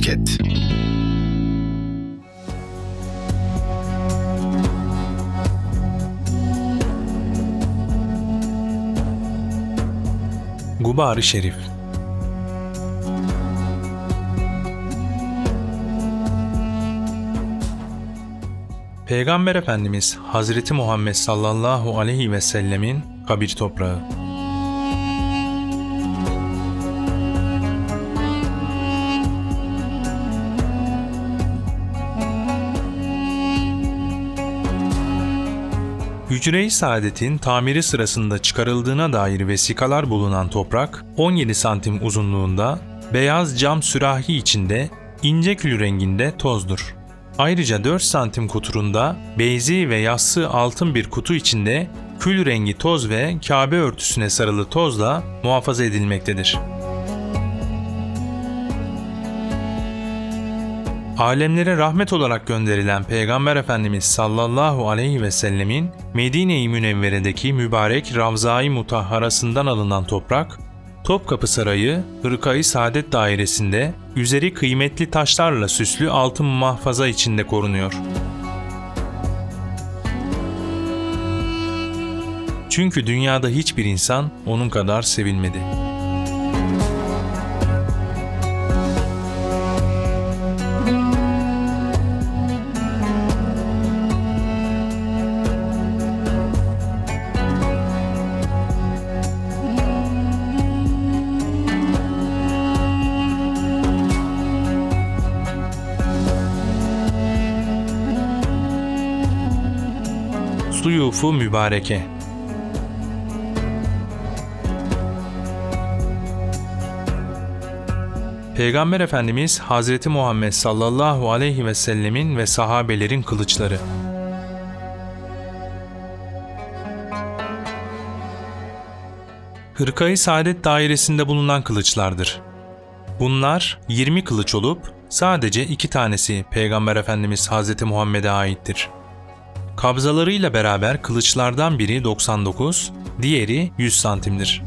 Podcast. Gubar-ı Şerif Peygamber Efendimiz Hazreti Muhammed sallallahu aleyhi ve sellemin kabir toprağı. Hücre-i Saadet'in tamiri sırasında çıkarıldığına dair vesikalar bulunan toprak 17 santim uzunluğunda, beyaz cam sürahi içinde, ince kül renginde tozdur. Ayrıca 4 santim kuturunda beyzi ve yassı altın bir kutu içinde kül rengi toz ve Kabe örtüsüne sarılı tozla muhafaza edilmektedir. Alemlere rahmet olarak gönderilen Peygamber Efendimiz sallallahu aleyhi ve sellemin Medine-i Münevvere'deki mübarek Ravza-i Mutahharasından alınan toprak, Topkapı Sarayı, Hırkayı Saadet Dairesi'nde üzeri kıymetli taşlarla süslü altın mahfaza içinde korunuyor. Çünkü dünyada hiçbir insan onun kadar sevilmedi.'' Suyufu Mübareke Peygamber Efendimiz Hazreti Muhammed sallallahu aleyhi ve sellemin ve sahabelerin kılıçları. Hırkayı Saadet dairesinde bulunan kılıçlardır. Bunlar 20 kılıç olup sadece iki tanesi Peygamber Efendimiz Hazreti Muhammed'e aittir. Kabzalarıyla beraber kılıçlardan biri 99, diğeri 100 santimdir.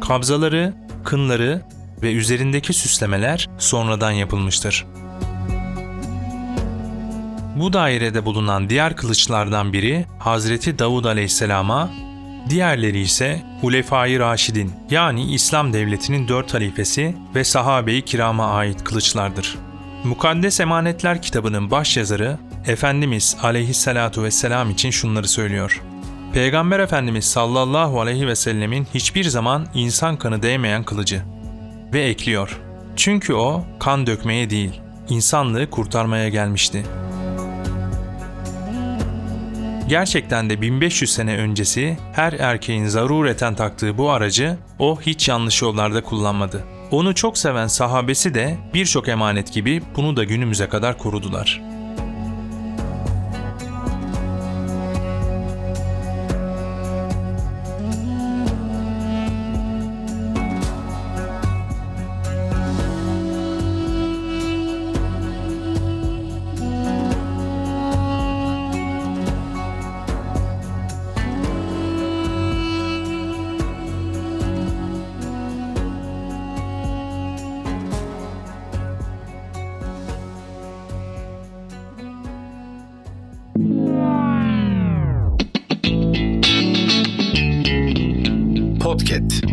Kabzaları, kınları ve üzerindeki süslemeler sonradan yapılmıştır. Bu dairede bulunan diğer kılıçlardan biri Hazreti Davud Aleyhisselam'a, diğerleri ise Hulefai Raşidin yani İslam devletinin dört halifesi ve sahabe-i kirama ait kılıçlardır. Mukaddes Emanetler kitabının başyazarı Efendimiz aleyhissalatu vesselam için şunları söylüyor. Peygamber Efendimiz sallallahu aleyhi ve sellemin hiçbir zaman insan kanı değmeyen kılıcı. Ve ekliyor. Çünkü o kan dökmeye değil, insanlığı kurtarmaya gelmişti. Gerçekten de 1500 sene öncesi her erkeğin zarureten taktığı bu aracı o hiç yanlış yollarda kullanmadı. Onu çok seven sahabesi de birçok emanet gibi bunu da günümüze kadar korudular.'' Podcast.